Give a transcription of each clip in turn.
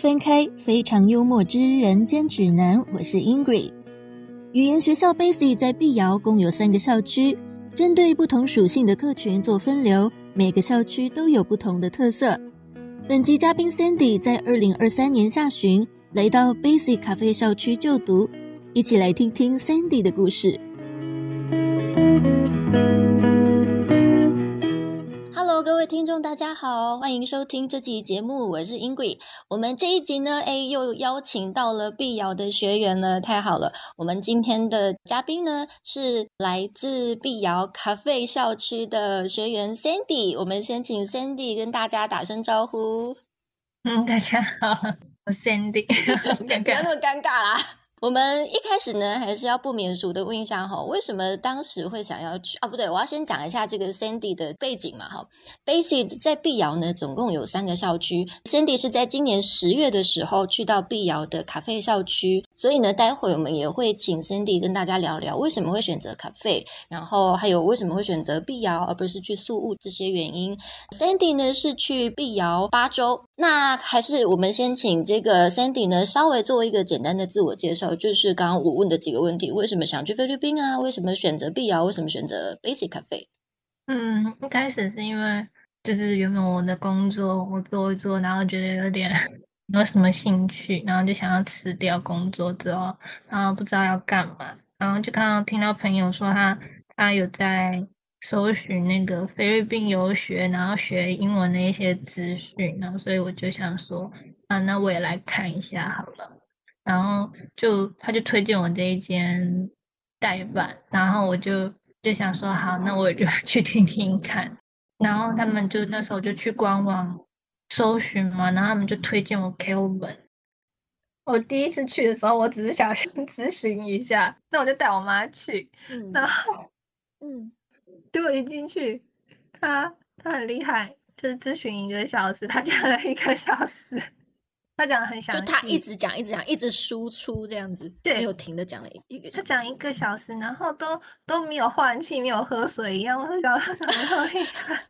分开，非常幽默之人间指南。我是 Ingrid。语言学校 Basic 在碧瑶共有三个校区，针对不同属性的客群做分流，每个校区都有不同的特色。本集嘉宾 Sandy 在二零二三年下旬来到 Basic 咖啡校区就读，一起来听听 Sandy 的故事。各位听众，大家好，欢迎收听这集节目，我是英贵。我们这一集呢，哎，又邀请到了碧瑶的学员了，太好了。我们今天的嘉宾呢，是来自碧瑶咖啡校区的学员 Sandy。我们先请 Sandy 跟大家打声招呼。嗯，大家好，我 Sandy，不要那么尴尬啦。我们一开始呢，还是要不免俗的问一下哈，为什么当时会想要去啊？不对，我要先讲一下这个 Sandy 的背景嘛哈。Basic 在碧瑶呢，总共有三个校区。Sandy 是在今年十月的时候去到碧瑶的咖啡校区，所以呢，待会我们也会请 Sandy 跟大家聊聊为什么会选择咖啡，然后还有为什么会选择碧瑶而不是去宿务这些原因。Sandy 呢是去碧瑶八周，那还是我们先请这个 Sandy 呢稍微做一个简单的自我介绍。就是刚刚我问的几个问题：为什么想去菲律宾啊？为什么选择碧瑶？为什么选择 Basic Cafe？嗯，一开始是因为就是原本我的工作我做一做，然后觉得有点没有什么兴趣，然后就想要辞掉工作之后，然后不知道要干嘛，然后就看到听到朋友说他他有在搜寻那个菲律宾游学，然后学英文的一些资讯，然后所以我就想说啊，那我也来看一下好了。然后就他就推荐我这一间代办，然后我就就想说好，那我就去听听看。然后他们就那时候就去官网搜寻嘛，然后他们就推荐我 Kelvin。我第一次去的时候，我只是想先 咨询一下，那我就带我妈去。然后，嗯，结果一进去，他他很厉害，就是咨询一个小时，他讲了一个小时。他讲的很详细，就他一直讲，一直讲，一直输出这样子，对，没有停的讲了一个。他讲一个小时，然后都都没有换气，没有喝水一样。我就觉得：“他怎么那么厉害？”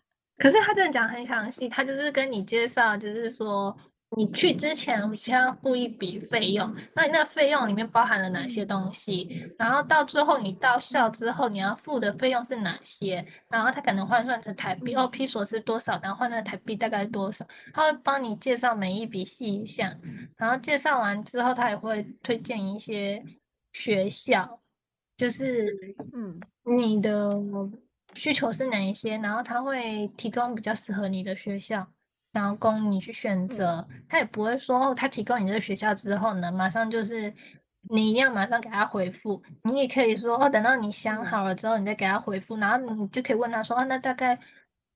可是他真的讲很详细，他就是跟你介绍，就是说。你去之前先要付一笔费用，那你那费用里面包含了哪些东西？然后到最后你到校之后，你要付的费用是哪些？然后他可能换算成台币，哦，P 所是多少？然后换算台币大概多少？他会帮你介绍每一笔细项，然后介绍完之后，他也会推荐一些学校，就是嗯，你的需求是哪一些？然后他会提供比较适合你的学校。然后供你去选择，他也不会说哦，他提供你这个学校之后呢，马上就是你一定要马上给他回复。你也可以说哦，等到你想好了之后，你再给他回复，然后你就可以问他说哦，那大概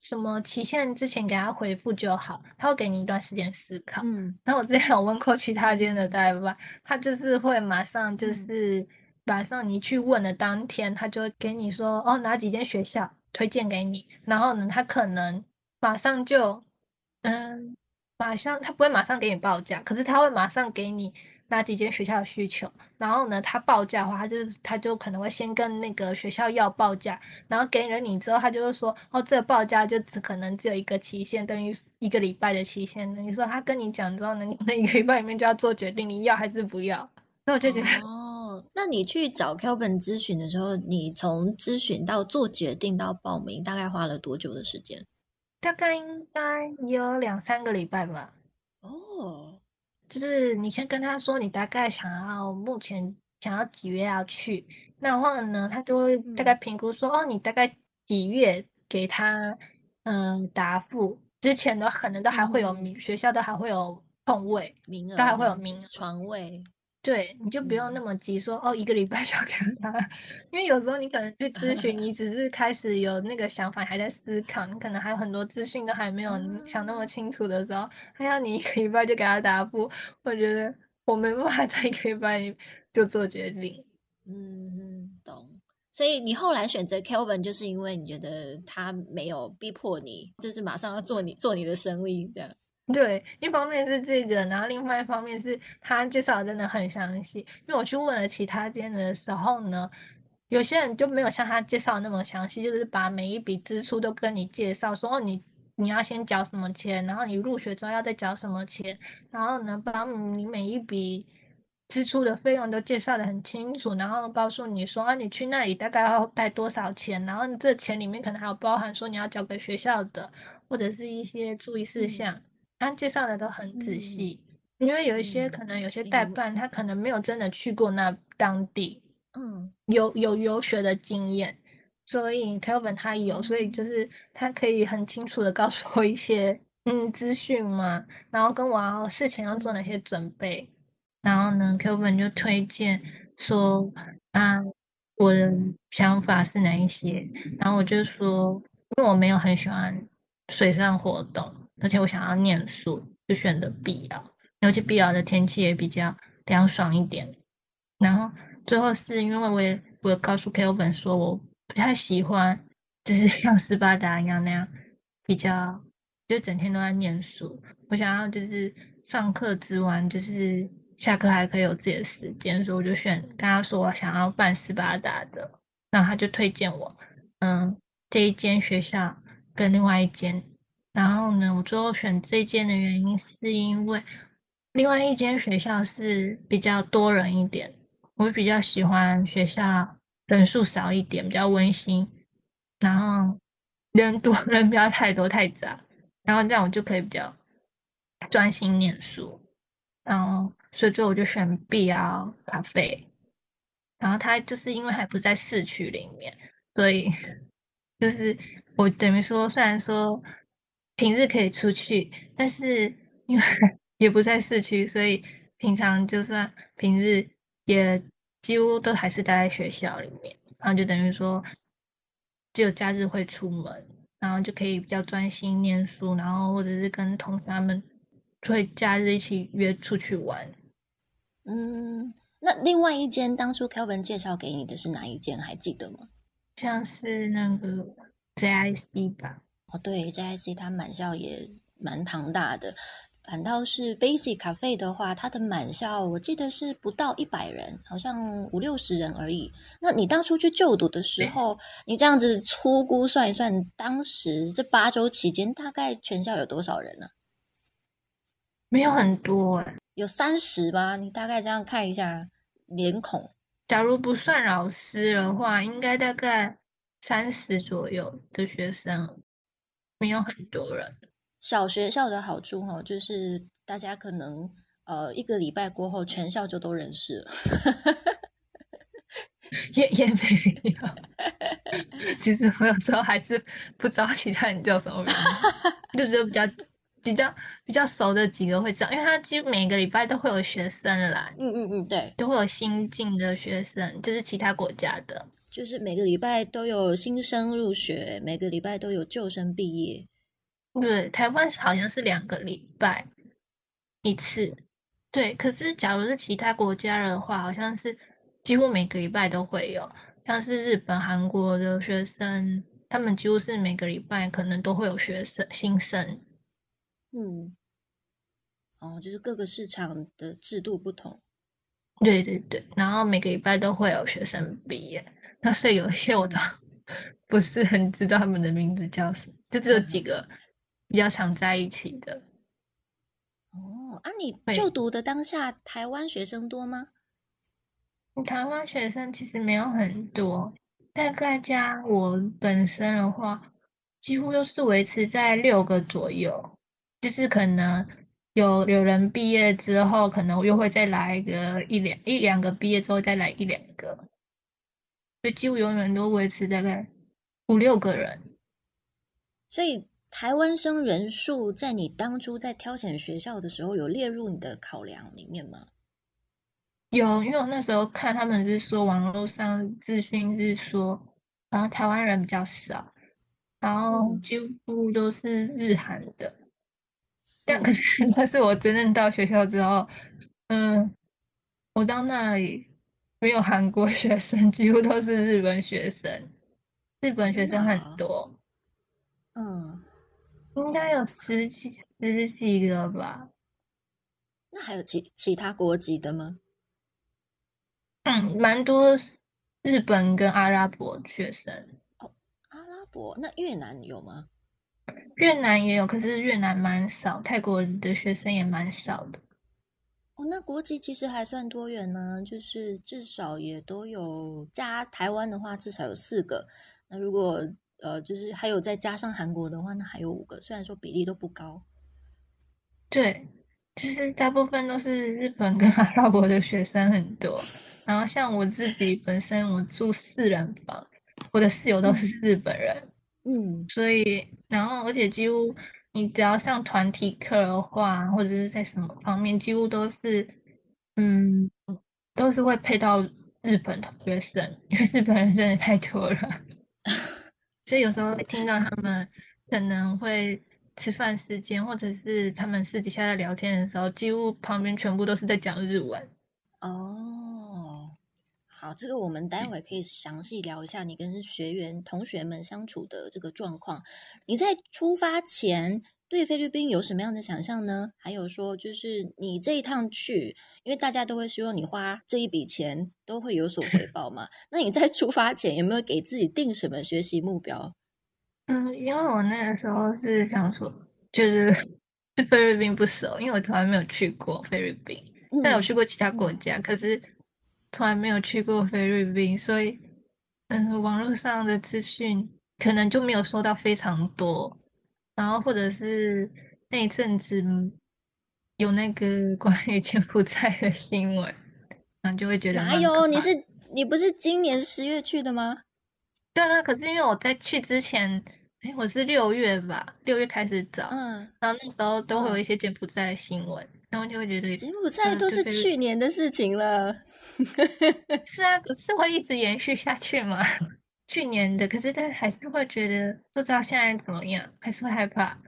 什么期限之前给他回复就好，他会给你一段时间思考。嗯，那我之前有问过其他间的代办，他就是会马上就是马上你去问的当天，他就会给你说哦，哪几间学校推荐给你，然后呢，他可能马上就。嗯，马上他不会马上给你报价，可是他会马上给你哪几间学校的需求，然后呢，他报价的话，他就是他就可能会先跟那个学校要报价，然后给了你之后，他就会说，哦，这个报价就只可能只有一个期限，等于一个礼拜的期限。你说他跟你讲之后呢，你那一个礼拜里面就要做决定，你要还是不要？那我就觉得，那你去找 Kelvin 咨询的时候，你从咨询到做决定到报名，大概花了多久的时间？大概应该有两三个礼拜吧。哦，就是你先跟他说你大概想要目前想要几月要去，那话呢，他就会大概评估说哦，你大概几月给他嗯答复，之前的可能都还会有名学校都还会有空位名额，都还会有名床位。对，你就不用那么急说哦，一个礼拜 就要给他，因为有时候你可能去咨 询，你只是开始有那个想法，还在思考，你可能还有很多资讯都还没有想那么清楚的时候，他要你一个礼拜就给他答复，我觉得我没办法在一个礼拜就做决定。嗯，懂。所以你后来选择 Kelvin，就是因为你觉得他没有逼迫你，就是马上要做你做你的生意这样。对，一方面是这个，然后另外一方面是他介绍真的很详细。因为我去问了其他间的时候呢，有些人就没有像他介绍那么详细，就是把每一笔支出都跟你介绍，说哦，你你要先缴什么钱，然后你入学之后要再缴什么钱，然后呢，把你每一笔支出的费用都介绍的很清楚，然后告诉你说啊，你去那里大概要带多少钱，然后这钱里面可能还有包含说你要交给学校的，或者是一些注意事项，他介绍的都很仔细。因为有一些可能有些代办，他可能没有真的去过那当地，嗯，有有游学的经验，所以 Kelvin 他有，所以就是他可以很清楚的告诉我一些嗯资讯嘛，然后跟我要事前要做哪些准备，然后呢，Kelvin 就推荐说啊，我的想法是哪一些，然后我就说，因为我没有很喜欢水上活动，而且我想要念书，就选的必要。尤其必要的天气也比较凉爽一点，然后最后是因为我也我告诉 Kelvin 说我不太喜欢，就是像斯巴达一样那样比较就整天都在念书，我想要就是上课之完就是下课还可以有自己的时间，所以我就选跟他说我想要办斯巴达的，然后他就推荐我嗯这一间学校跟另外一间，然后呢我最后选这间的原因是因为。另外一间学校是比较多人一点，我比较喜欢学校人数少一点，比较温馨，然后人多 人不要太多太杂，然后这样我就可以比较专心念书。然后所以最后我就选 B 啊咖啡，然后它就是因为还不在市区里面，所以 就是我等于说虽然说平日可以出去，但是因为。也不在市区，所以平常就算平日也几乎都还是待在学校里面，然后就等于说只有假日会出门，然后就可以比较专心念书，然后或者是跟同学他们会假日一起约出去玩。嗯，那另外一间当初 Kevin 介绍给你的是哪一间？还记得吗？像是那个 JIC 吧？哦，对，JIC 它满校也蛮庞大的。反倒是 Basic Cafe 的话，它的满校我记得是不到一百人，好像五六十人而已。那你当初去就读的时候，你这样子粗估算一算，当时这八周期间大概全校有多少人呢？没有很多，有三十吧？你大概这样看一下脸孔。假如不算老师的话，应该大概三十左右的学生，没有很多人。小学校的好处哈，就是大家可能呃一个礼拜过后，全校就都认识了。也也没有，其实我有时候还是不知道其他人叫什么名字，就只有比较比较比较熟的几个会知道，因为他几乎每个礼拜都会有学生来，嗯嗯嗯，对，都会有新进的学生，就是其他国家的，就是每个礼拜都有新生入学，每个礼拜都有旧生毕业。对，台湾好像是两个礼拜一次。对，可是假如是其他国家的话，好像是几乎每个礼拜都会有。像是日本、韩国的学生，他们几乎是每个礼拜可能都会有学生新生。嗯，哦，就是各个市场的制度不同。对对对，然后每个礼拜都会有学生毕业。那所以有一些我都 不是很知道他们的名字叫什么，就只有几个。比较常在一起的哦，啊，你就读的当下，台湾学生多吗？台湾学生其实没有很多，大概加我本身的话，几乎都是维持在六个左右。就是可能有有人毕业之后，可能又会再来一个一两一两个毕业之后再来一两个，所以几乎永远都维持大概五六个人，所以。台湾生人数在你当初在挑选学校的时候，有列入你的考量里面吗？有，因为我那时候看他们是说网络上资讯是说，然后台湾人比较少，然后几乎都是日韩的。但可是 但是我真正到学校之后，嗯，我到那里没有韩国学生，几乎都是日本学生，日本学生很多，嗯。应该有十几十几个吧？那还有其其他国籍的吗？嗯，蛮多日本跟阿拉伯学生。哦，阿拉伯那越南有吗？越南也有，可是越南蛮少，泰国的学生也蛮少的。哦，那国籍其实还算多元呢，就是至少也都有加台湾的话，至少有四个。那如果呃，就是还有再加上韩国的话，那还有五个。虽然说比例都不高。对，其实大部分都是日本跟 阿拉伯的学生很多。然后像我自己本身，我住四人房，我的室友都是日本人。嗯，所以，然后而且几乎你只要上团体课的话，或者是在什么方面，几乎都是，嗯，都是会配到日本的学生，因为日本人真的太多了。所以有时候会听到他们可能会吃饭时间，或者是他们私底下在聊天的时候，几乎旁边全部都是在讲日文。哦。好，这个我们待会可以详细聊一下你跟学员、同学们相处的这个状况。你在出发前对菲律宾有什么样的想象呢？还有说，就是你这一趟去，因为大家都会希望你花这一笔钱都会有所回 报嘛。那你在出发前有没有给自己定什么学习目标？嗯，因为我那个时候是想说，就是 对菲律宾不熟，因为我从来没有去过菲律宾，但有去过其他国家，可是。从来没有去过菲律宾，所以嗯，网络上的资讯可能就没有收到非常多。然后或者是那一阵子有那个关于柬埔寨的新闻，然后就会觉得哪有？你是你不是今年十月去的吗？对啊，可是因为我在去之前，哎，我是六月吧，六月开始找，嗯，然后那时候都会有一些柬埔寨的新闻，然后就会觉得柬埔寨都是去年的事情了。是啊，可是会一直延续下去吗？去年的，可是但还是会觉得不知道现在怎么样，还是会害怕。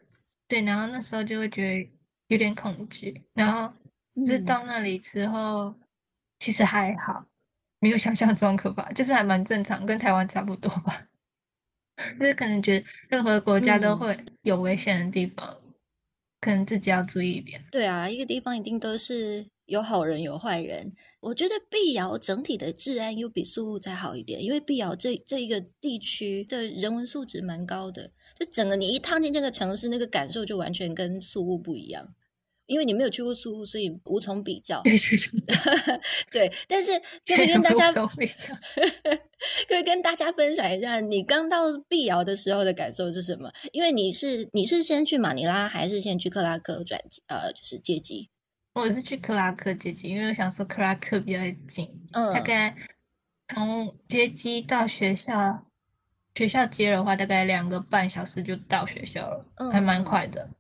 对，然后那时候就会觉得有点恐惧。然后就到那里之后，其实还好，没有想象中可怕，就是还蛮正常，跟台湾差不多吧。就是可能觉得任何国家都会有危险的地方，可能自己要注意一点。对啊，一个地方一定都是有好人有坏人。我觉得碧瑶整体的治安又比苏雾再好一点，因为碧瑶这这一个地区的人文素质蛮高的，就整个你一踏进这个城市，那个感受就完全跟苏雾不一样。因为你没有去过苏雾，所以无从比较。对，但是 可以跟大家，可以跟大家分享一下，你刚到碧瑶的时候的感受是什么？因为你是你是先去马尼拉，还是先去克拉克转呃，就是接机？我是去克拉克接机，因为我想说克拉克比较近，大概从接机到学校，学校接的话大概两个半小时就到学校了，还蛮快的。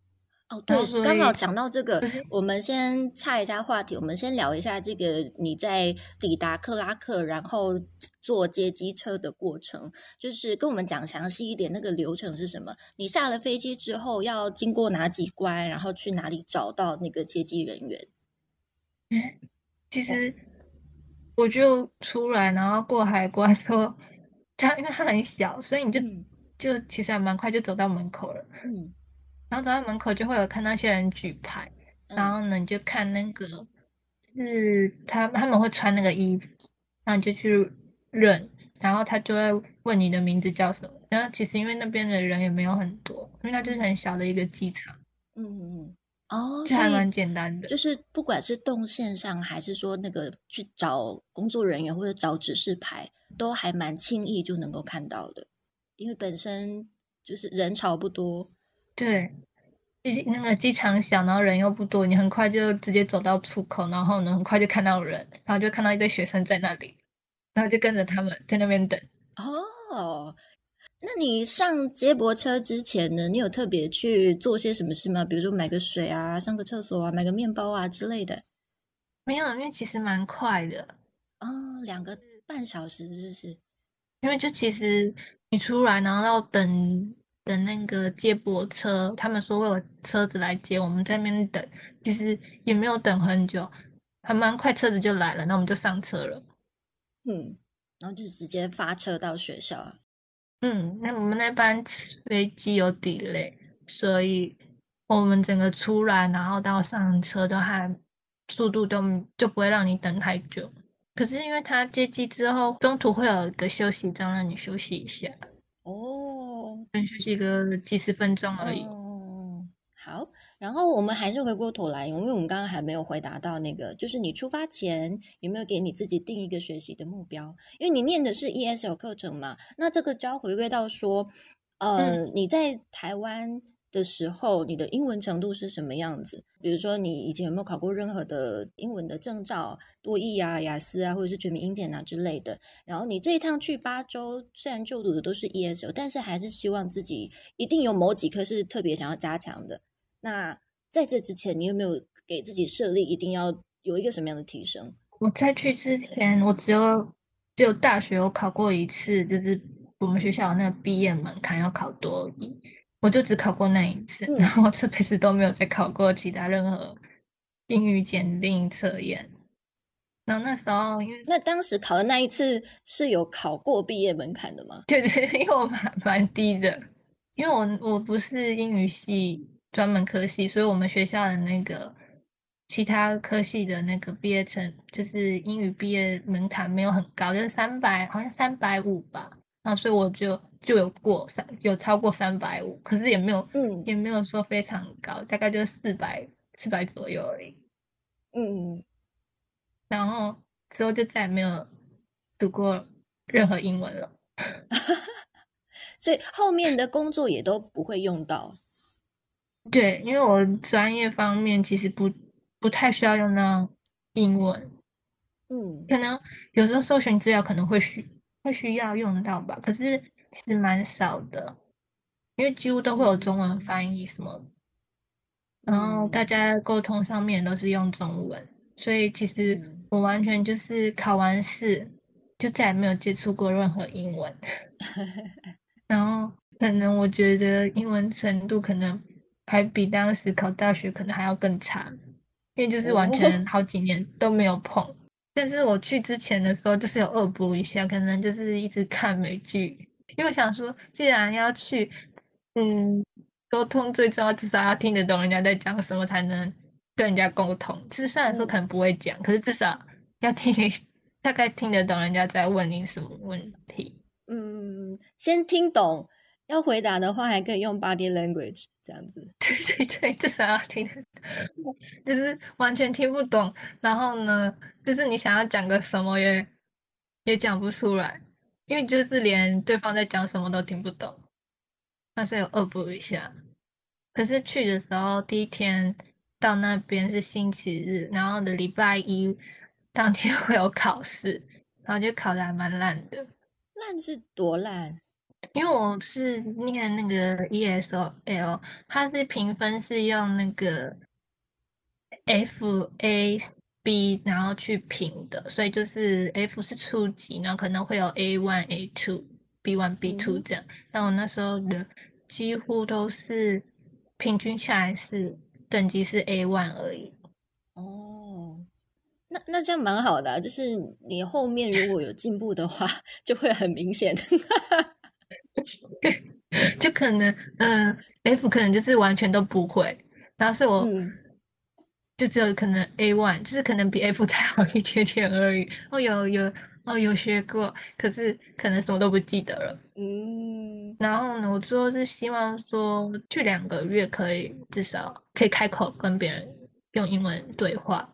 哦，对，刚好讲到这个，我们先岔一下话题，我们先聊一下这个你在抵达克拉克，然后坐接机车的过程，就是跟我们讲详细一点，那个流程是什么？你下了飞机之后要经过哪几关，然后去哪里找到那个接机人员？其实我就出来，然后过海关之后，它因为它很小，所以你就就其实还蛮快就走到门口了。嗯，然后走到门口就会有看到一些人举牌，然后呢你就看那个是他他们会穿那个衣服，然后你就去认，然后他就会问你的名字叫什么。然后其实因为那边的人也没有很多，因为它就是很小的一个机场。嗯嗯嗯。哦，这还蛮简单的，就是不管是动线上，还是说那个去找工作人员或者找指示牌，都还蛮轻易就能够看到的，因为本身就是人潮不多。对，其实那个机场小，然后人又不多，你很快就直接走到出口，然后呢，很快就看到人，然后就看到一堆学生在那里，然后就跟着他们在那边等。哦。那你上接驳车之前呢？你有特别去做些什么事吗？比如说买个水啊，上个厕所啊，买个面包啊之类的。没有，因为其实蛮快的哦，两个半小时就是。因为就其实你出来，然后要等等那个接驳车，他们说会有车子来接，我们在那边等，其实也没有等很久，还蛮快，车子就来了，那我们就上车了。嗯，然后就直接发车到学校。嗯，那我们那班飞机有 delay，所以我们整个出来，然后到上车都还速度都就不会让你等太久。可是因为他接机之后，中途会有一个休息站让你休息一下。哦，等学习个几十分钟而已。哦，好。然后我们还是回过头来，因为我们刚刚还没有回答到那个，就是你出发前有没有给你自己定一个学习的目标？因为你念的是 ESL 课程嘛，那这个就要回归到说，呃，你在台湾的时候，你的英文程度是什么样子？比如说，你以前有没有考过任何的英文的证照，多益啊、雅思啊，或者是全民英检啊之类的？然后你这一趟去八周，虽然就读的都是 ESL，但是还是希望自己一定有某几科是特别想要加强的。那在这之前，你有没有给自己设立一定要有一个什么样的提升？我在去之前，我只有只有大学有考过一次，就是我们学校那个毕业门槛要考多一，我就只考过那一次，然后这辈子都没有再考过其他任何英语检定测验。然后那时候，因为那当时考的那一次是有考过毕业门槛的吗？对对，因为我蛮 蛮低的，因为我我不是英语系。专门科系，所以我们学校的那个其他科系的那个毕业成就是英语毕业门槛没有很高，就是三百，好像三百五吧。然后所以我就就有过三，有超过三百五，可是也没有，嗯，也没有说非常高，大概就是四百四百左右而已。嗯，然后之后就再也没有读过任何英文了，所以后面的工作也都不会用到。对，因为我专业方面其实不不太需要用到英文，嗯，可能有时候搜寻资料可能会需会需要用到吧，可是其实蛮少的，因为几乎都会有中文翻译什么，然后大家沟通上面都是用中文，所以其实我完全就是考完试就再也没有接触过任何英文，然后可能我觉得英文程度可能。还比当时考大学可能还要更差，因为就是完全好几年都没有碰。但是我去之前的时候，就是有恶补一下，可能就是一直看美剧，因为我想说，既然要去，嗯，沟通最重要，至少要听得懂人家在讲什么，才能跟人家沟通。其实虽然说可能不会讲，可是至少 要听，大概听得懂人家在问你什么问题。嗯，先听懂。要回答的话，还可以用 body language 这样子。对对对，至少要听得懂，就是完全听不懂。然后呢，就是你想要讲个什么也也讲不出来，因为就是连对方在讲什么都听不懂。那是有恶补一下。可是去的时候，第一天到那边是星期日，然后的礼拜一当天会有考试，然后就考的还蛮烂的。烂是多烂？因为我是念那个 ESOL，它是评分是用那个 F A B 然后去评的，所以就是 F 是初级，然后可能会有 A one、A two、B one、B two 这样。那我那时候的几乎都是平均下来是等级是 A one 而已。哦，那那这样蛮好的，就是你后面如果有进步的话，就会很明显。就可能，嗯，F 可能就是完全都不会，然后是我就只有可能 A one，就是可能比 F 再好一点点而已。哦，有有哦，有学过，可是可能什么都不记得了。嗯，然后呢，我最后是希望说去两个月可以至少可以开口跟别人用英文对话，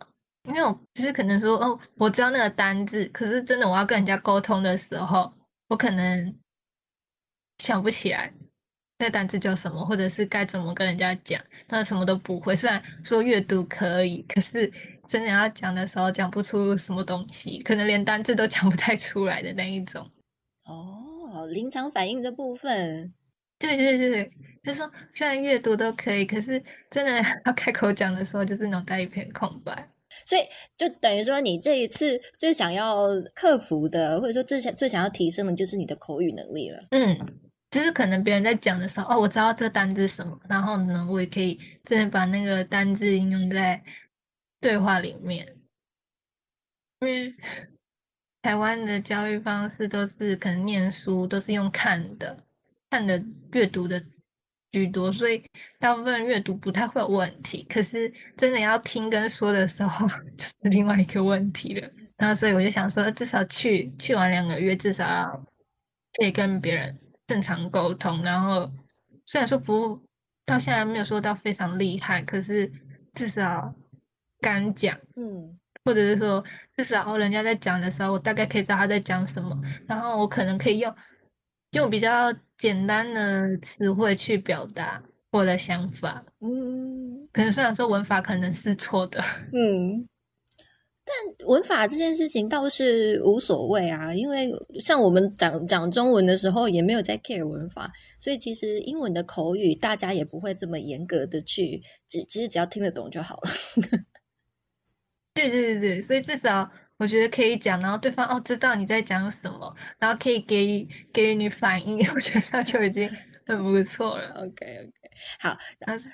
因为我只是可能说哦，我知道那个单字，可是真的我要跟人家沟通的时候，我可能。想不起来那单词叫什么，或者是该怎么跟人家讲，那什么都不会。虽然说阅读可以，可是真的要讲的时候讲不出什么东西，可能连单字都讲不太出来的那一种。哦，临场反应的部分，对对对对，就说虽然阅读都可以，可是真的要开口讲的时候，就是脑袋一片空白。所以就等于说，你这一次最想要克服的，或者说最想最想要提升的，就是你的口语能力了。嗯。就是可能别人在讲的时候，哦，我知道这单字什么，然后呢，我也可以真的把那个单字应用在对话里面。因为台湾的教育方式都是可能念书都是用看的，看的阅读的居多，所以大部分阅读不太会有问题。可是真的要听跟说的时候，就是另外一个问题了。然后所以我就想说，至少去去完两个月，至少要可以跟别人。正常沟通，然后虽然说不到现在没有说到非常厉害，可是至少敢讲，嗯，或者是说至少人家在讲的时候，我大概可以知道他在讲什么，然后我可能可以用用比较简单的词汇去表达我的想法。嗯。可能虽然说文法可能是错的，嗯，但文法这件事情倒是无所谓啊，因为像我们讲讲中文的时候，也没有在 care 文法，所以其实英文的口语大家也不会这么严格的去，只其实只要听得懂就好了。对对对对，所以至少我觉得可以讲，然后对方哦知道你在讲什么，然后可以给予给予你反应，我觉得这样就已经很不错了。OK OK，好，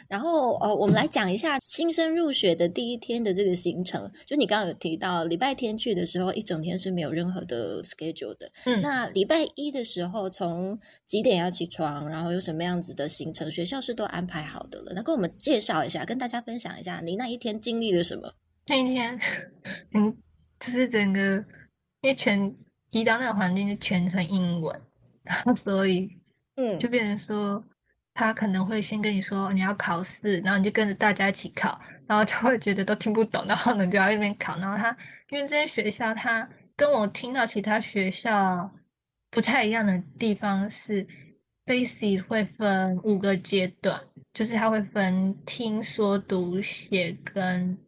然后呃，我们来讲一下新生入学的第一天的这个行程。就你刚刚有提到，礼拜天去的时候，一整天是没有任何的 schedule 的。嗯，那礼拜一的时候，从几点要起床，然后有什么样子的行程，学校是都安排好的了。那跟我们介绍一下，跟大家分享一下你那一天经历了什么。那一天，嗯，就是整个因为全移到那个环境是全程英文，然后所以嗯就变成说，他可能会先跟你说你要考试，然后你就跟着大家一起考，然后就会觉得都听不懂，然后呢就要一边考。然后他因为这些学校，他跟我听到其他学校不太一样的地方是，basic 会分五个阶段，就是他会分听说读写跟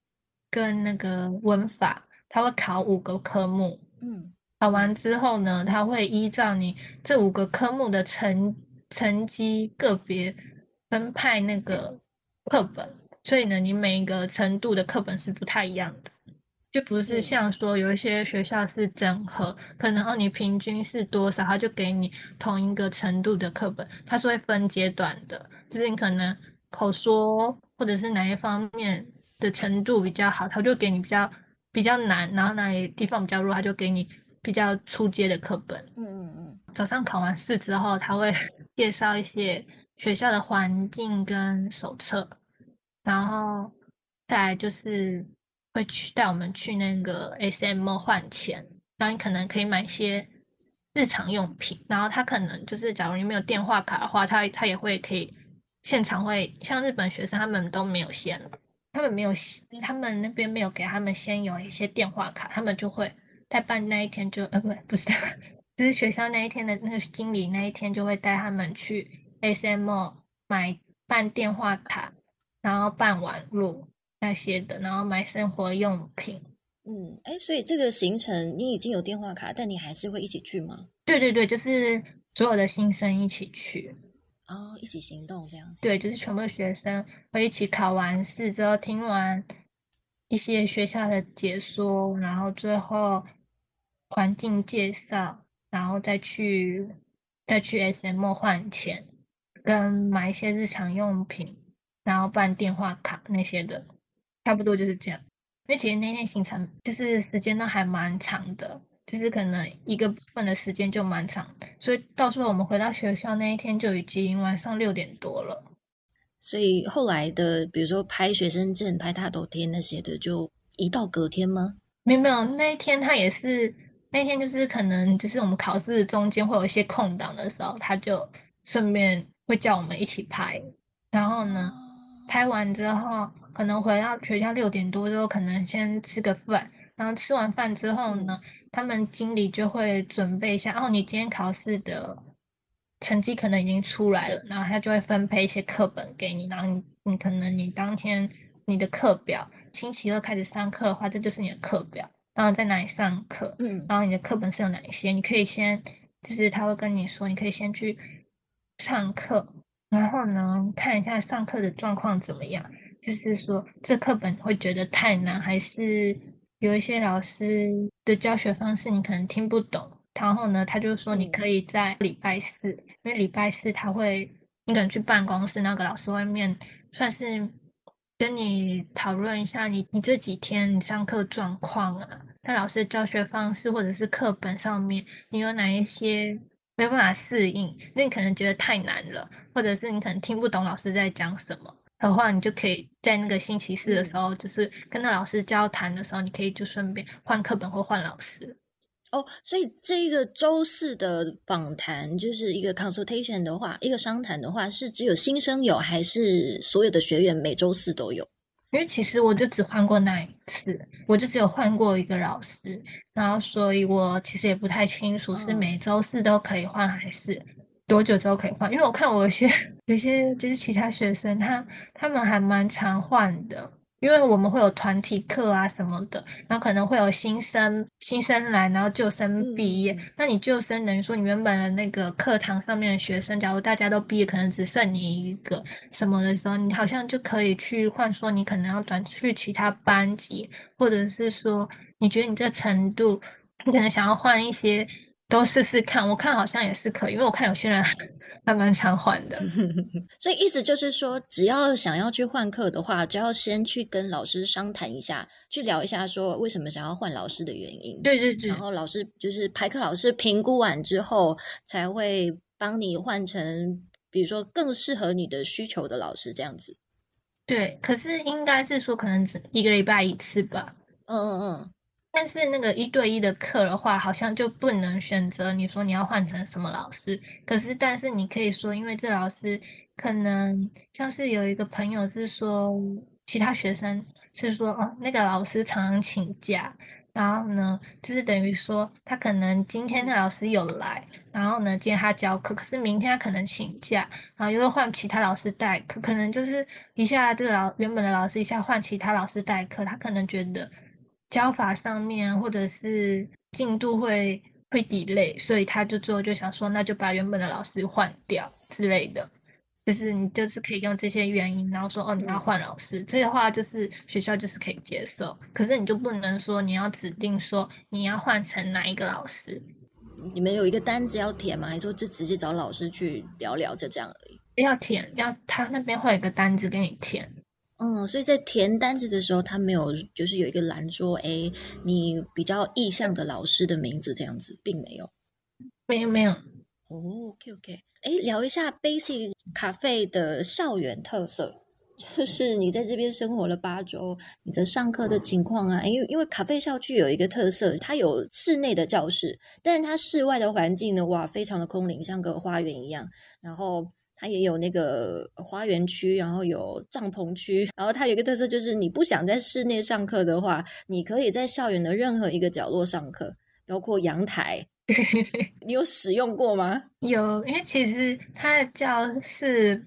跟那个文法，他会考五个科目。嗯考完之后呢，他会依照你这五个科目的成成绩个别分派那个课本，所以呢，你每一个程度的课本是不太一样的，就不是嗯。像说有一些学校是整合，可能哦你平均是多少，他就给你同一个程度的课本，它是会分阶段的，就是你可能口说或者是哪一方面的程度比较好，他就给你比较比较难，然后哪里地方比较弱，他就给你比较初阶的课本。嗯嗯嗯。早上考完试之后，他会介绍一些学校的环境跟手册，然后再就是会去带我们去那个 SM 换钱，然后你可能可以买一些日常用品，然后他可能就是假如你没有电话卡的话，他他也会可以现场会像日本学生他们都没有先，他们没有他们那边没有给他们先有一些电话卡，他们就会在办那一天就呃不不是。就是学校那一天的那个经理那一天就会带他们去 SMO 买办电话卡，然后办网络那些的，然后买生活用品。嗯，哎，所以这个行程你已经有电话卡，但你还是会一起去吗？对对对，就是所有的新生一起去。哦，一起行动这样。对，就是全部的学生会一起考完试之后，听完一些学校的解说，然后最后环境介绍，然后再去再去 SM 换钱，跟买一些日常用品，然后办电话卡那些的，差不多就是这样。因为其实那天行程就是时间都还蛮长的，就是可能一个部分的时间就蛮长的，所以到时候我们回到学校那一天就已经晚上六点多了。所以后来的，比如说拍学生证、拍大头贴那些的，就移到隔天吗？没有没有，那一天他也是那天就是可能就是我们考试中间会有一些空档的时候，他就顺便会叫我们一起拍，然后呢，拍完之后可能回到学校六点多之后，可能先吃个饭，然后吃完饭之后呢，他们经理就会准备一下，哦，你今天考试的成绩可能已经出来了，然后他就会分配一些课本给你，然后你你可能你当天你的课表，星期二开始上课的话，这就是你的课表，然后在哪里上课，嗯。然后你的课本是有哪一些，你可以先，就是他会跟你说，你可以先去上课，然后呢看一下上课的状况怎么样，就是说这课本会觉得太难，还是有一些老师的教学方式你可能听不懂，然后呢他就说你嗯。可以在礼拜四，因为礼拜四他会，你可能去办公室，那个老师外面算是跟你讨论一下你你这几天你上课状况啊，那老师的教学方式或者是课本上面你有哪一些没有办法适应，那你可能觉得太难了，或者是你可能听不懂老师在讲什么的话，你就可以在那个星期四的时候，就是跟那老师交谈的时候，你可以就顺便换课本或换老师。哦，所以这一个周四的访谈就是一个 consultation 的话，一个商谈的话，是只有新生有，还是所有的学员每周四都有？因为其实我就只换过那一次，我就只有换过一个老师，然后所以我其实也不太清楚是每周四都可以换，还是多久之后可以换。因为我看我有些 有些就是其他学生，他他们还蛮常换的。因为我们会有团体课啊什么的，然后可能会有新生新生来，然后旧生毕业。那你旧生等于说你原本的那个课堂上面的学生，假如大家都毕业，可能只剩你一个什么的时候，你好像就可以去换，说你可能要转去其他班级，或者是说你觉得你这程度，你可能想要换一些。都试试看，我看好像也是可以，因为我看有些人还蛮常换的。所以意思就是说，只要想要去换课的话，就要先去跟老师商谈一下，去聊一下，说为什么想要换老师的原因。对对对。然后老师就是排课老师评估完之后，才会帮你换成，比如说更适合你的需求的老师这样子。对，可是应该是说可能只一个礼拜一次吧。嗯嗯嗯。但是那个一对一的课的话，好像就不能选择你说你要换成什么老师。可是，但是你可以说，因为这老师可能像是有一个朋友是说，其他学生是说，哦，那个老师常常请假，然后呢，就是等于说他可能今天的老师有来，然后呢，今天他教课，可是明天他可能请假，然后又会换其他老师代课，可能就是一下这个老原本的老师一下换其他老师代课，他可能觉得。教法上面或者是进度会会 delay，所以他就最后就想说，那就把原本的老师换掉之类的。就是你就是可以用这些原因，然后说哦你要换老师，这些话就是学校就是可以接受。可是你就不能说你要指定说你要换成哪一个老师。你们有一个单子要填吗？还是说就直接找老师去聊聊就这样而已？要填，要他那边会有一个单子给你填。嗯，所以在填单子的时候，他没有就是有一个栏说，哎，你比较意向的老师的名字这样子，并没有，没有没有。哦，OK OK，哎，聊一下 Basic 咖啡的校园特色，就是你在这边生活了八周，你的上课的情况啊，因为因为咖啡校区有一个特色，它有室内的教室，但是它室外的环境呢，哇，非常的空灵，像个花园一样，然后。它也有那个花园区，然后有帐篷区，然后它有一个特色就是，你不想在室内上课的话，你可以在校园的任何一个角落上课，包括阳台。你有使用过吗？有，因为其实它的教室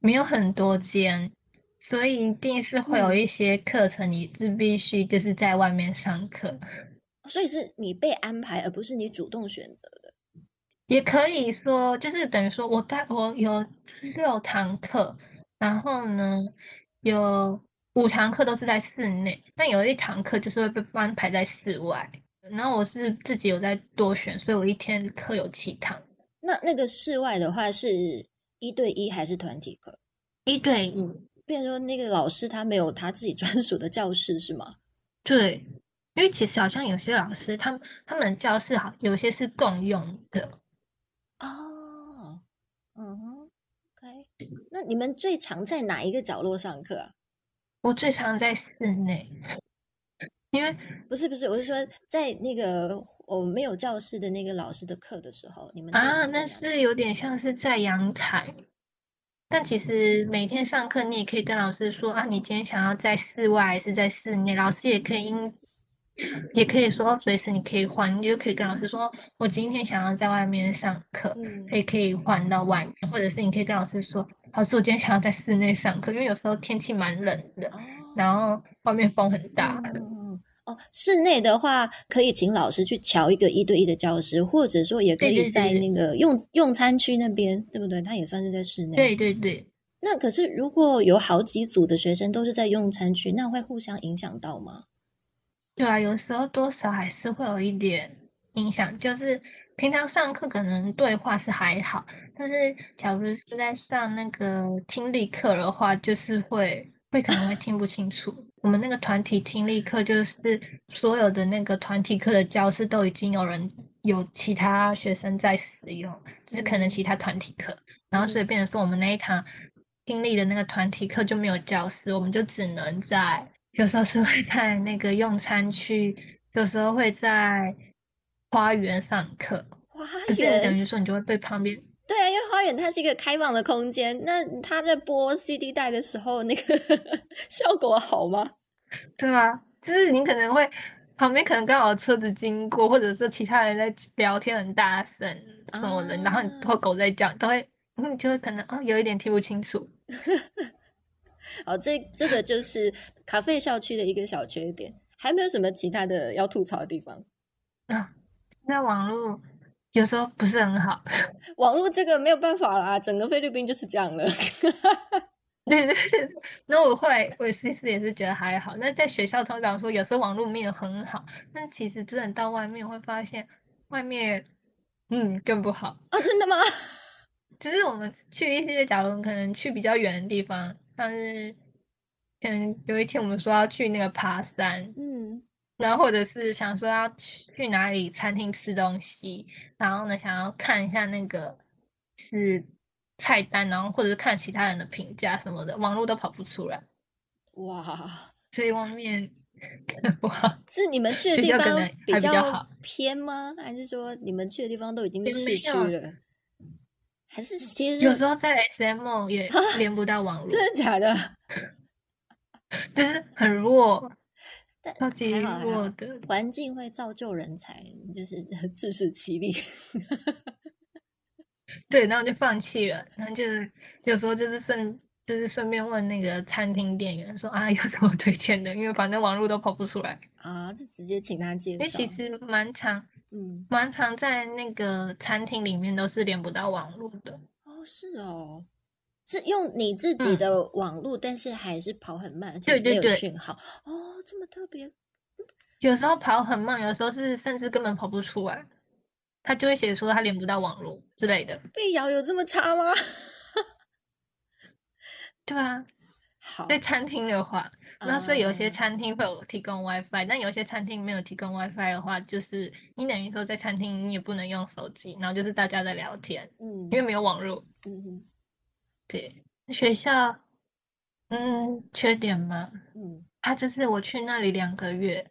没有很多间，所以一定是会有一些课程你是必须就是在外面上课，所以是你被安排，而不是你主动选择的。也可以说，就是等于说，我大我有六堂课，然后呢，有五堂课都是在室内，但有一堂课就是会被安排在室外。然后我是自己有在多选，所以我一天课有七堂。那那个室外的话，是一对一还是团体课？一对一。变说那个老师他没有他自己 专属的教室是吗？对，因为其实好像有些老师，他们他们教室好有些是共用的。哦，嗯，OK。那你们最常在哪一个角落上课啊？我最常在室内，因为不是不是，我是说在那个我没有教室的那个老师的课的时候，你们啊，那是有点像是在阳台。但其实每天上课，你也可以跟老师说啊，你今天想要在室外还是在室内，老师也可以因。也可以说随时你可以换，你就可以跟老师说，我今天想要在外面上课，也可以换到外面，或者是你可以跟老师说，老师我今天想要在室内上课，因为有时候天气蛮冷的，然后外面风很大。哦，室内的话可以请老师去瞧一个一对一的教室，或者说也可以在那个用用餐区那边，对不对？它也算是在室内。对对对。那可是如果有好几组的学生都是在用餐区，那会互相影响到吗？对啊，有时候多少还是会有一点影响。就是平常上课可能对话是还好，但是假如是在上那个听力课的话，就是会会可能会听不清楚。我们那个团体听力课，就是所有的那个团体课的教室都已经有人有其他学生在使用，只是可能其他团体课，然后所以变成说我们那一堂听力的那个团体课就没有教室，我们就只能在。有时候是会在那个用餐区，有时候会在花园上课，花可是你等于说你就会被旁边对啊，因为花园它是一个开放的空间，那他在播 CD 带的时候，那个 效果好吗？对啊，就是你可能会旁边可能刚好车子经过，或者是其他人在聊天很大声什么的，然后你啊或狗在叫，都会嗯就会可能哦有一点听不清楚。好，这这个就是咖啡校区的一个小缺点，还没有什么其他的要吐槽的地方。啊，那网络有时候不是很好。网络这个没有办法啦，整个菲律宾就是这样了。对对对，那我后来我其实也是觉得还好。那在学校通常说有时候网络没有很好，但其实真的到外面会发现外面嗯更不好。啊，真的吗？只是我们去一些，假如可能去比较远的地方，像是嗯有一天我们说要去那个爬山，嗯，然后或者是想说要去去哪里餐厅吃东西，然后呢想要看一下那个是菜单，然后或者是看其他人的评价什么的，网络都跑不出来，哇，所以外面更不好。是你们去的地方比较偏吗？还是说你们去的地方都已经是也市区了？还是其实有时候在 SM 也 连不到网络，真的假的？就是很弱，但超级弱的。环境会造就人才，就是自食其力。对，然后就放弃了，然后就是有时候就是顺就是顺便问那个餐厅店员说啊有什么推荐的，因为反正网络都跑不出来。啊，就直接请他介因为绍。其实蛮常嗯，蛮常在那个餐厅里面都是连不到网络的。哦，是哦，是用你自己嗯的网络，但是还是跑很慢，而且没有对对对讯号。哦，这么特别。有时候跑很慢，有时候是甚至根本跑不出来，他就会写说他连不到网络之类的。被咬有这么差吗？对啊，好，在餐厅的话，那所以有些啊餐厅会有提供 WiFi，但有些餐厅没有提供 WiFi 的话，就是你等于说在餐厅你也不能用手机，然后就是大家在聊天，嗯因为没有网络。嗯哼对，学校，嗯，缺点吗，嗯，它就是我去那里两个月，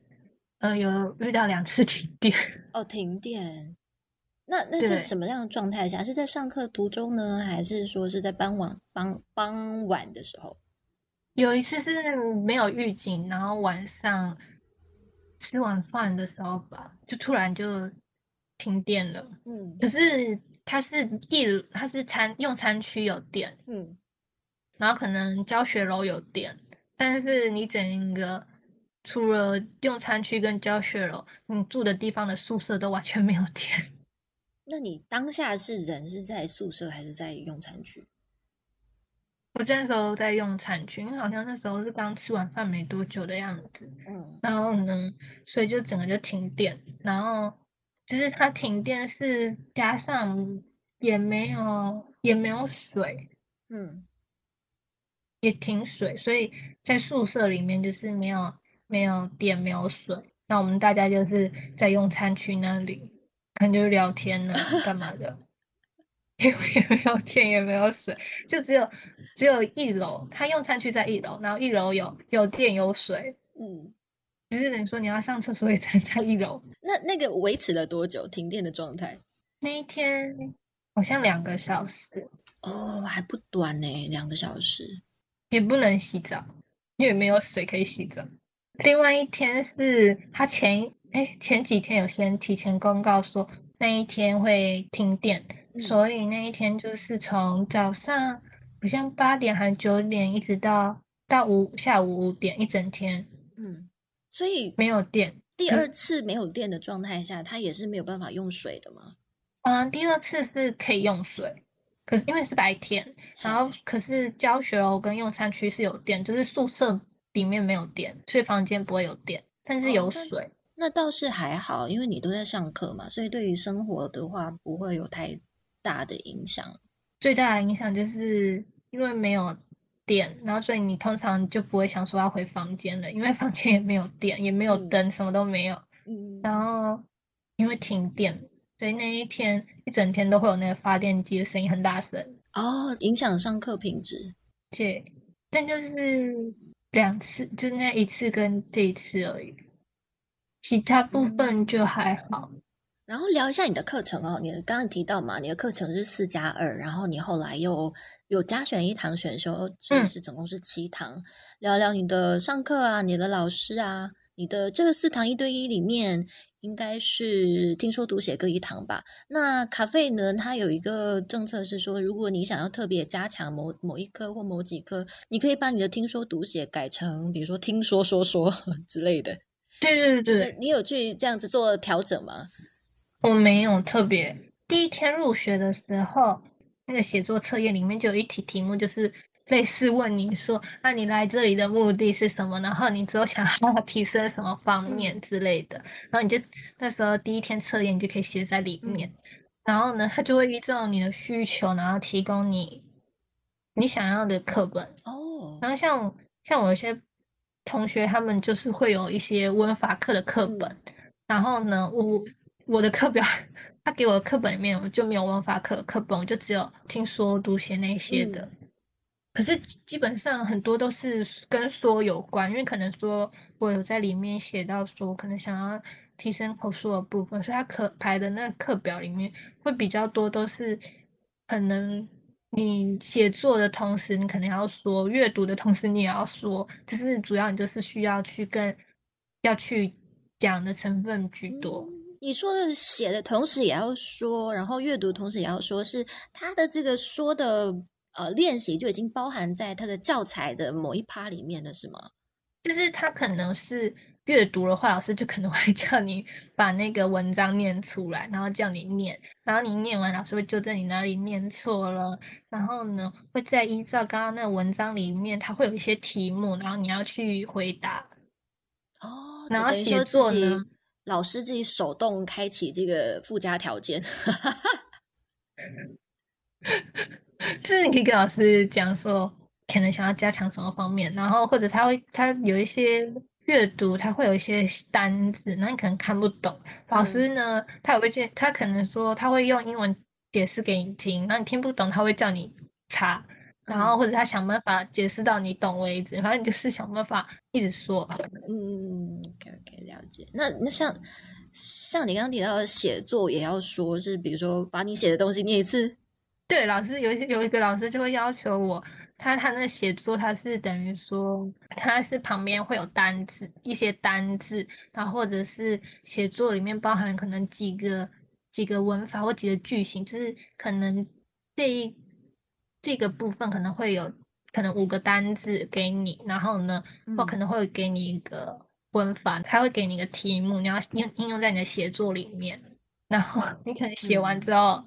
呃，有遇到两次停电。哦，停电。那那是什么样的状态下？是在上课途中呢，还是说是在傍晚傍傍晚的时候？有一次是没有预警，然后晚上吃晚饭的时候吧，就突然就停电了。嗯可是它是一，它是餐用餐区有电，嗯，然后可能教学楼有电，但是你整个除了用餐区跟教学楼，你住的地方的宿舍都完全没有电。那你当下是人是在宿舍还是在用餐区？我那时候在用餐区，因为好像那时候是刚吃完饭没多久的样子，嗯。然后呢，所以就整个就停电，然后就是它停电是加上也没有也没有水，嗯。也停水，所以在宿舍里面就是没有没有电没有水，那我们大家就是在用餐区那里，可能就是聊天呢，干嘛的，因为也没有电也没有水，就只有只有一楼，他用餐区在一楼，然后一楼有有电有水，嗯。只是等于说你要上厕所也只能在一楼。那那个维持了多久？停电的状态？那一天好像两个小时，哦，还不短呢，两个小时。也不能洗澡，因为没有水可以洗澡。另外一天是他前哎前几天有先提前公告说那一天会停电，嗯所以那一天就是从早上好像八点还九点一直到到五下午五点一整天嗯，所以没有电。第二次没有电的状态下，它也是没有办法用水的吗？嗯，第二次是可以用水，可是因为是白天，然后可是教学楼跟用餐区是有电，就是宿舍里面没有电，所以房间不会有电，但是有水。那倒是还好，因为你都在上课嘛，所以对于生活的话不会有太大的影响。最大的影响就是因为没有电，然后所以你通常就不会想说要回房间了，因为房间也没有电，也没有嗯灯，什么都没有。嗯然后因为停电，所以那一天一整天都会有那个发电机的声音很大声。哦，影响上课品质。对，但就是两次，就那一次跟这一次而已，其他部嗯分就还好。然后聊一下你的课程哦，你刚刚提到嘛，你的课程是四加二，然后你后来又有加选一堂选修，所以是总共是七堂。聊聊你的上课啊，你的老师啊，你的这个四堂一对一里面。应该是听说读写各一堂吧。那咖啡呢？它有一个政策是说，如果你想要特别加强某某一科或某几科，你可以把你的听说读写改成，比如说听说说说 之类的。对对对对，你有去这样子做调整吗？我没有特别。第一天入学的时候，那个写作测验里面就有一题题目，就是。类似问你说，那你来这里的目的是什么？然后你只有想要提升什么方面之类的，然后你就那时候第一天测验你就可以写在里面。然后呢，他就会依照你的需求，然后提供你你想要的课本。哦。然后像像我有些同学，他们就是会有一些文法课的课本。然后呢，我我的课表，他给我的课本里面我就没有文法课课本，我就只有听说读写那些的。可是基本上很多都是跟说有关，因为可能说我有在里面写到说，可能想要提升口说的部分，所以他可排的那个课表里面会比较多，都是可能你写作的同时，你可能要说阅读的同时，你也要说，就是主要你就是需要去跟要去讲的成分居多。你说的写的同时也要说，然后阅读同时也要说，是他的这个说的。呃，练习就已经包含在他的教材的某一趴里面了，是吗？就是他可能是阅读的话，老师就可能会 叫你把那个文章念出来，然后叫你念，然后你念完，老师会纠正你哪里念错了，然后呢，会再依照刚刚那个文章里面，它会有一些题目，然后你要去回答。哦，然后写作呢，老师自己手动开启这个附加条件。就是你可以跟老师讲说，可能想要加强什么方面，然后或者他会他有一些阅读，他会有一些单字，那你可能看不懂。老师呢，他也会见，他可能说他会用英文解释给你听，那你听不懂，他会叫你查，然后或者他想办法解释到你懂为止。反正你就是想办法一直说。嗯，OK OK，了解。那那像像你刚刚提到的写作，也要说是，比如说把你写的东西念一次。对，老师有一些有一个老师就会要求我，他他那写作他是等于说他是旁边会有单字一些单字，然后或者是写作里面包含可能几个几个文法或几个句型，就是可能这一这个部分可能会有可能五个单字给你，然后呢我可能会给你一个文法，他会给你一个题目，你要应应用在你的写作里面，然后 你可能写完之后。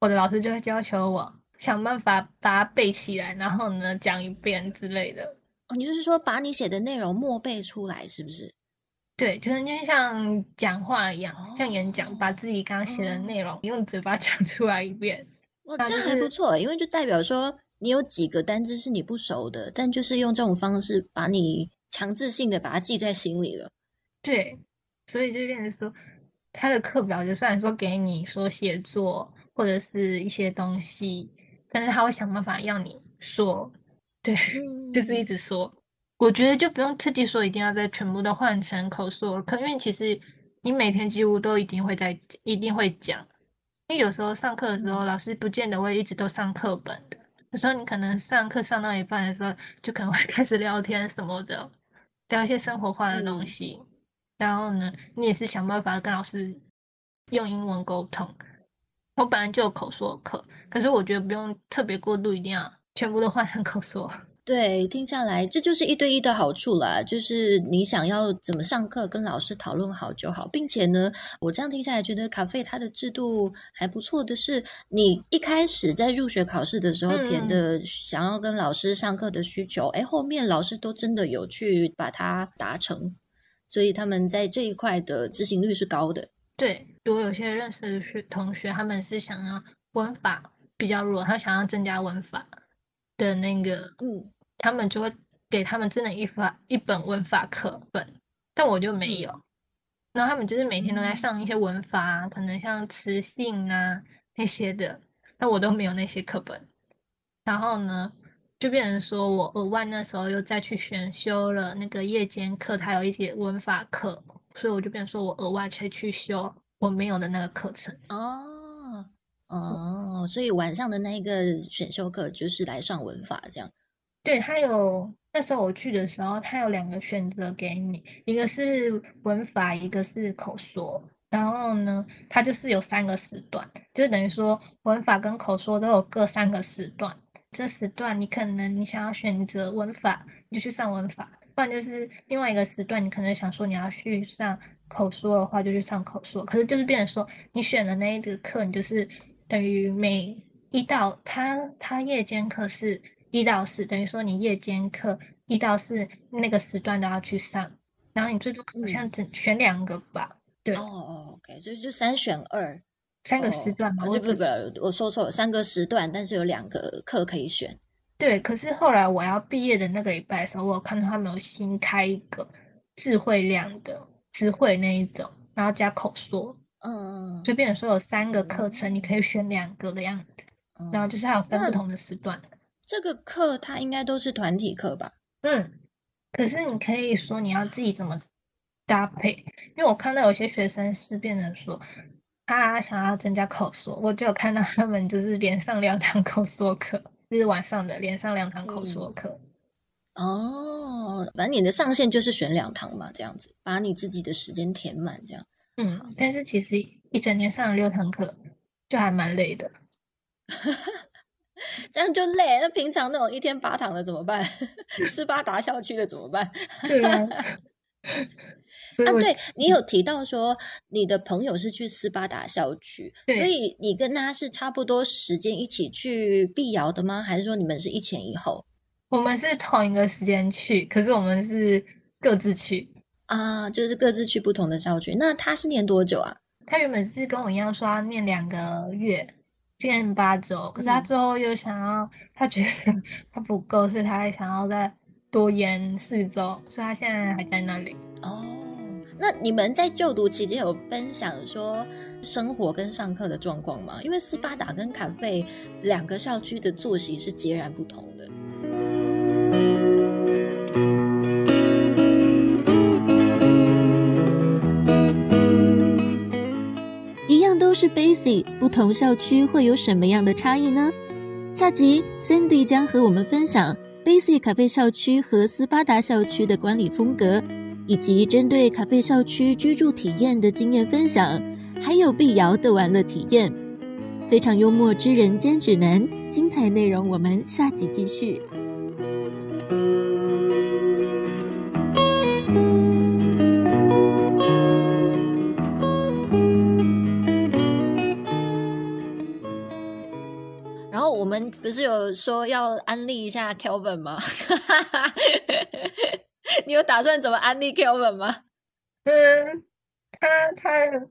我的老师就会要求我想办法把它背起来，然后呢讲一遍之类的。哦，你就是说把你写的内容默背出来，是不是？对，就是就像讲话一样，像演讲，把自己刚刚写的内容用嘴巴讲出来一遍。哇，这样还不错，因为就代表说你有几个单字是你不熟的，但就是用这种方式把你强制性的把它记在心里了。对，所以就变成说，他的课表就虽然说给你说写作。或者是一些东西，但是他会想办法让你说，对，就是一直说。我觉得就不用特地说一定要在全部都换成口说，可因为其实你每天几乎都一定会在一定会讲，因为有时候上课的时候，老师不见得会一直都上课本的，有时候你可能上课上到一半的时候，就可能会开始聊天什么的，聊一些生活化的东西，然后呢，你也是想办法跟老师用英文沟通。我本来就有口说课，可是我觉得不用特别过度，一定要全部都换成口说。对，听下来这就是一对一的好处啦，就是你想要怎么上课，跟老师讨论好就好，并且呢，我这样听下来觉得卡费它的制度还不错的是，你一开始在入学考试的时候填的想要跟老师上课的需求，哎，后面老师都真的有去把它达成，所以他们在这一块的执行率是高的。对。我有些认识的学同学，他们是想要文法比较弱，他想要增加文法的那个，嗯，他们就会给他们真的一法一本文法课本，但我就没有。然后他们就是每天都在上一些文法，可能像词性啊那些的，但我都没有那些课本。然后呢，就变成说我额外那时候又再去选修了那个夜间课，它有一些文法课，所以我就变成说我额外才去修。我没有的那个课程。哦哦，所以晚上的那个选修课就是来上文法这样。对，他有那时候我去的时候，他有两个选择给你，一个是文法，一个是口说。然后呢，它就是有三个时段，就等于说文法跟口说都有各三个时段。这时段你可能你想要选择文法，你就去上文法；不然就是另外一个时段，你可能想说你要去上口说的话，就去上口说。可是就是变成说，你选的那一个课，你就是等于每一到他他夜间课是一到四，等于说你夜间课一到四那个时段都要去上，然后你最多好像只选两个吧？对，哦哦，OK，所以就三选二。三个时段嘛，不不不，我说错了，三个时段，但是有两个课可以选。对，可是后来我要毕业的那个礼拜的时候，我有看到他们有新开一个智慧量的智慧那一种，然后加口说，嗯嗯，就变成说有三个课程，你可以选两个的样子，然后就是还有分不同的时段。这个课它应该都是团体课吧？嗯，可是你可以说你要自己怎么搭配，因为我看到有些学生是变成说。他想要增加口说，我就有看到他们就是连上两堂口说课，就是晚上的连上两堂口说课。哦，反正你的上限就是选两堂嘛，这样子把你自己的时间填满，这样。嗯，但是其实一整天上了六堂课，就还蛮累的。这样就累。那平常那种一天八堂的怎么办？斯巴达校区的怎么办？对 啊。啊，对你有提到说你的朋友是去斯巴达校区，所以你跟他是差不多时间一起去碧瑶的吗？还是说你们是一前一后？我们是同一个时间去，可是我们是各自去啊，就是各自去不同的校区。那他是念多久啊？他原本是跟我一样说要念两个月，念八周，可是他最后又想要，他觉得 他不够，所以他还想要再多延四周，所以他现在还在那里哦。那你们在就读期间有分享说生活跟上课的状况吗？因为斯巴达跟卡费两个校区的作息是截然不同都是 Basic，不同校区会有什么样的差异呢？下集 Cindy 将和我们分享 Basic 卡费校区和斯巴达校区的管理风格。以及针对咖啡校区居住体验的经验分享，还有碧瑶的玩乐体验，非常幽默之人间指南，精彩内容我们下集继续。们不是有说要安利一下 Kelvin 吗？你有打算怎么安利 Kelvin 吗？嗯，他他应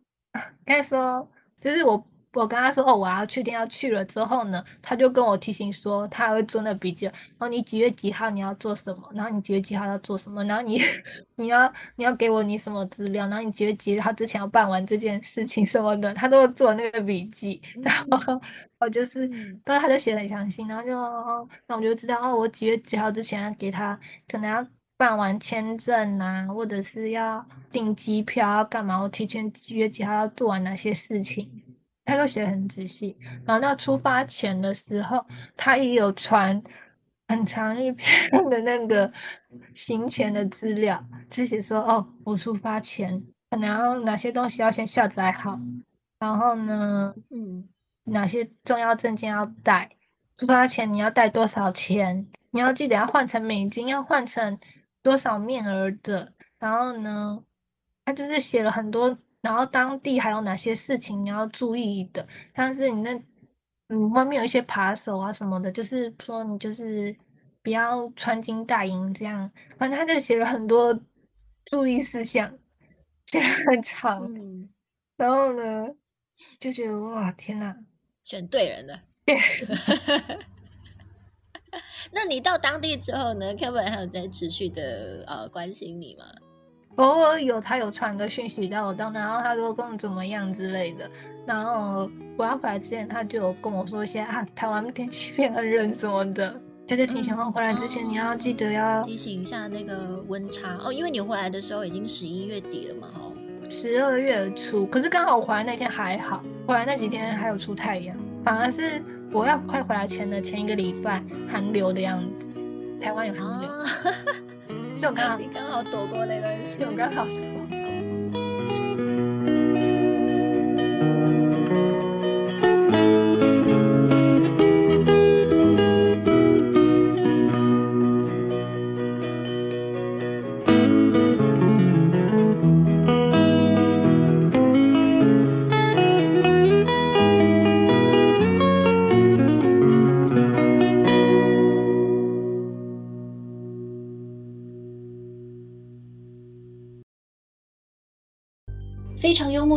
该说，就是我我跟他说哦，我要确定要去了之后呢，他就跟我提醒说，他还会做那笔记，然后你几月几号你要做什么，然后你几月几号要做什么，然后你 你要你要给我你什么资料，然后你几月几号之前要办完这件事情什么的，他都做那个笔记，然后我就是都他就写的很详细，然后就那我就知道哦，我几月几号之前要给他，可能要。办完签证啊，或者是要订机票要干嘛？我提前几月几号要做完哪些事情？他都写的很仔细。然后到出发前的时候，他也有传很长一篇的那个行前的资料，就写说哦，我出发前可能要哪些东西要先下载好，然后呢，嗯，哪些重要证件要带？出发前你要带多少钱？你要记得要换成美金，要换成。多少面额的？然后呢，他就是写了很多，然后当地还有哪些事情你要注意的？像是你那，嗯，外面有一些扒手啊什么的，就是说你就是不要穿金戴银这样。反正他就写了很多注意事项，写的很长。然后呢，就觉得哇，天哪，选对人了。对。那你到当地之后呢？Kevin 还有在持续的呃关心你吗？偶尔有，他有传个讯息到我当，然后他说跟我怎么样之类的。然后我要回来之前，他就有跟我说一些啊，台湾天气变很冷什么的，就是提醒我回来之前你要记得要提醒一下那个温差。哦，因为你回来的时候已经十一月底了嘛，哦。十二月初，可是刚好我回来那天还好，回来那几天还有出太阳，反而是我要快回来前的前一个礼拜寒流的样子，台湾有寒流，所以我刚好你刚好躲过那段时所以我间。刚好说。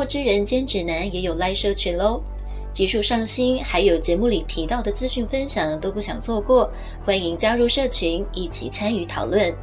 非常幽默之人间指南也有 Live 社群喽，技术上新，还有节目里提到的资讯分享都不想错过，欢迎加入社群一起参与讨论。